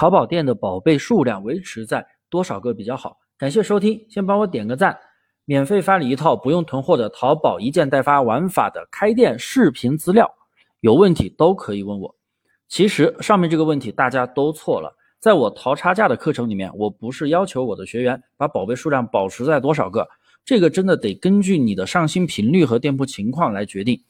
淘宝店的宝贝数量维持在多少个比较好？感谢收听，先帮我点个赞，免费发你一套不用囤货的淘宝一件代发玩法的开店视频资料，有问题都可以问我。其实上面这个问题大家都错了，在我淘差价的课程里面，我不是要求我的学员把宝贝数量保持在多少个，这个真的得根据你的上新频率和店铺情况来决定。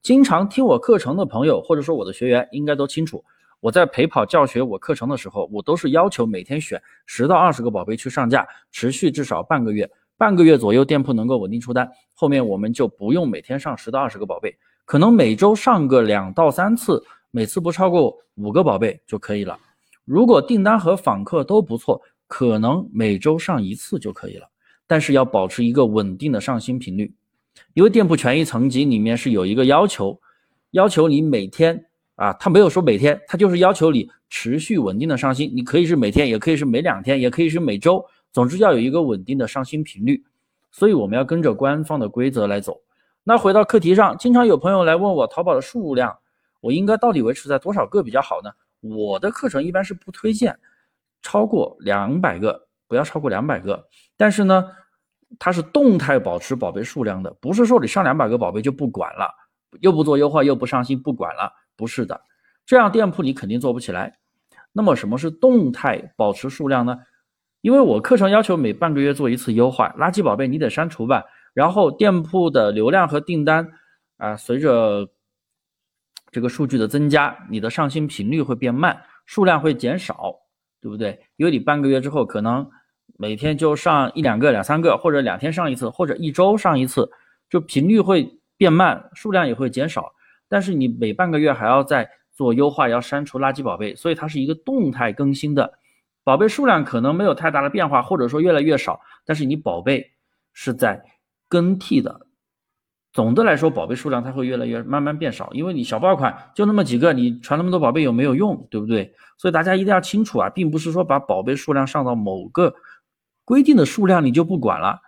经常听我课程的朋友，或者说我的学员，应该都清楚。我在陪跑教学我课程的时候，我都是要求每天选十到二十个宝贝去上架，持续至少半个月，半个月左右店铺能够稳定出单，后面我们就不用每天上十到二十个宝贝，可能每周上个两到三次，每次不超过五个宝贝就可以了。如果订单和访客都不错，可能每周上一次就可以了，但是要保持一个稳定的上新频率，因为店铺权益层级里面是有一个要求，要求你每天。啊，他没有说每天，他就是要求你持续稳定的上新。你可以是每天，也可以是每两天，也可以是每周，总之要有一个稳定的上新频率。所以我们要跟着官方的规则来走。那回到课题上，经常有朋友来问我淘宝的数量，我应该到底维持在多少个比较好呢？我的课程一般是不推荐超过两百个，不要超过两百个。但是呢，它是动态保持宝贝数量的，不是说你上两百个宝贝就不管了，又不做优化，又不上新，不管了。不是的，这样店铺你肯定做不起来。那么什么是动态保持数量呢？因为我课程要求每半个月做一次优化，垃圾宝贝你得删除吧。然后店铺的流量和订单啊，随着这个数据的增加，你的上新频率会变慢，数量会减少，对不对？因为你半个月之后可能每天就上一两个、两三个，或者两天上一次，或者一周上一次，就频率会变慢，数量也会减少。但是你每半个月还要再做优化，要删除垃圾宝贝，所以它是一个动态更新的，宝贝数量可能没有太大的变化，或者说越来越少，但是你宝贝是在更替的。总的来说，宝贝数量它会越来越慢慢变少，因为你小爆款就那么几个，你传那么多宝贝有没有用，对不对？所以大家一定要清楚啊，并不是说把宝贝数量上到某个规定的数量你就不管了，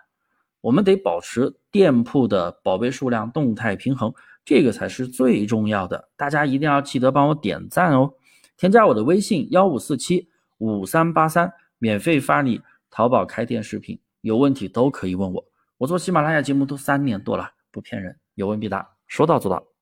我们得保持店铺的宝贝数量动态平衡。这个才是最重要的，大家一定要记得帮我点赞哦！添加我的微信幺五四七五三八三，免费发你淘宝开店视频，有问题都可以问我。我做喜马拉雅节目都三年多了，不骗人，有问必答，说到做到。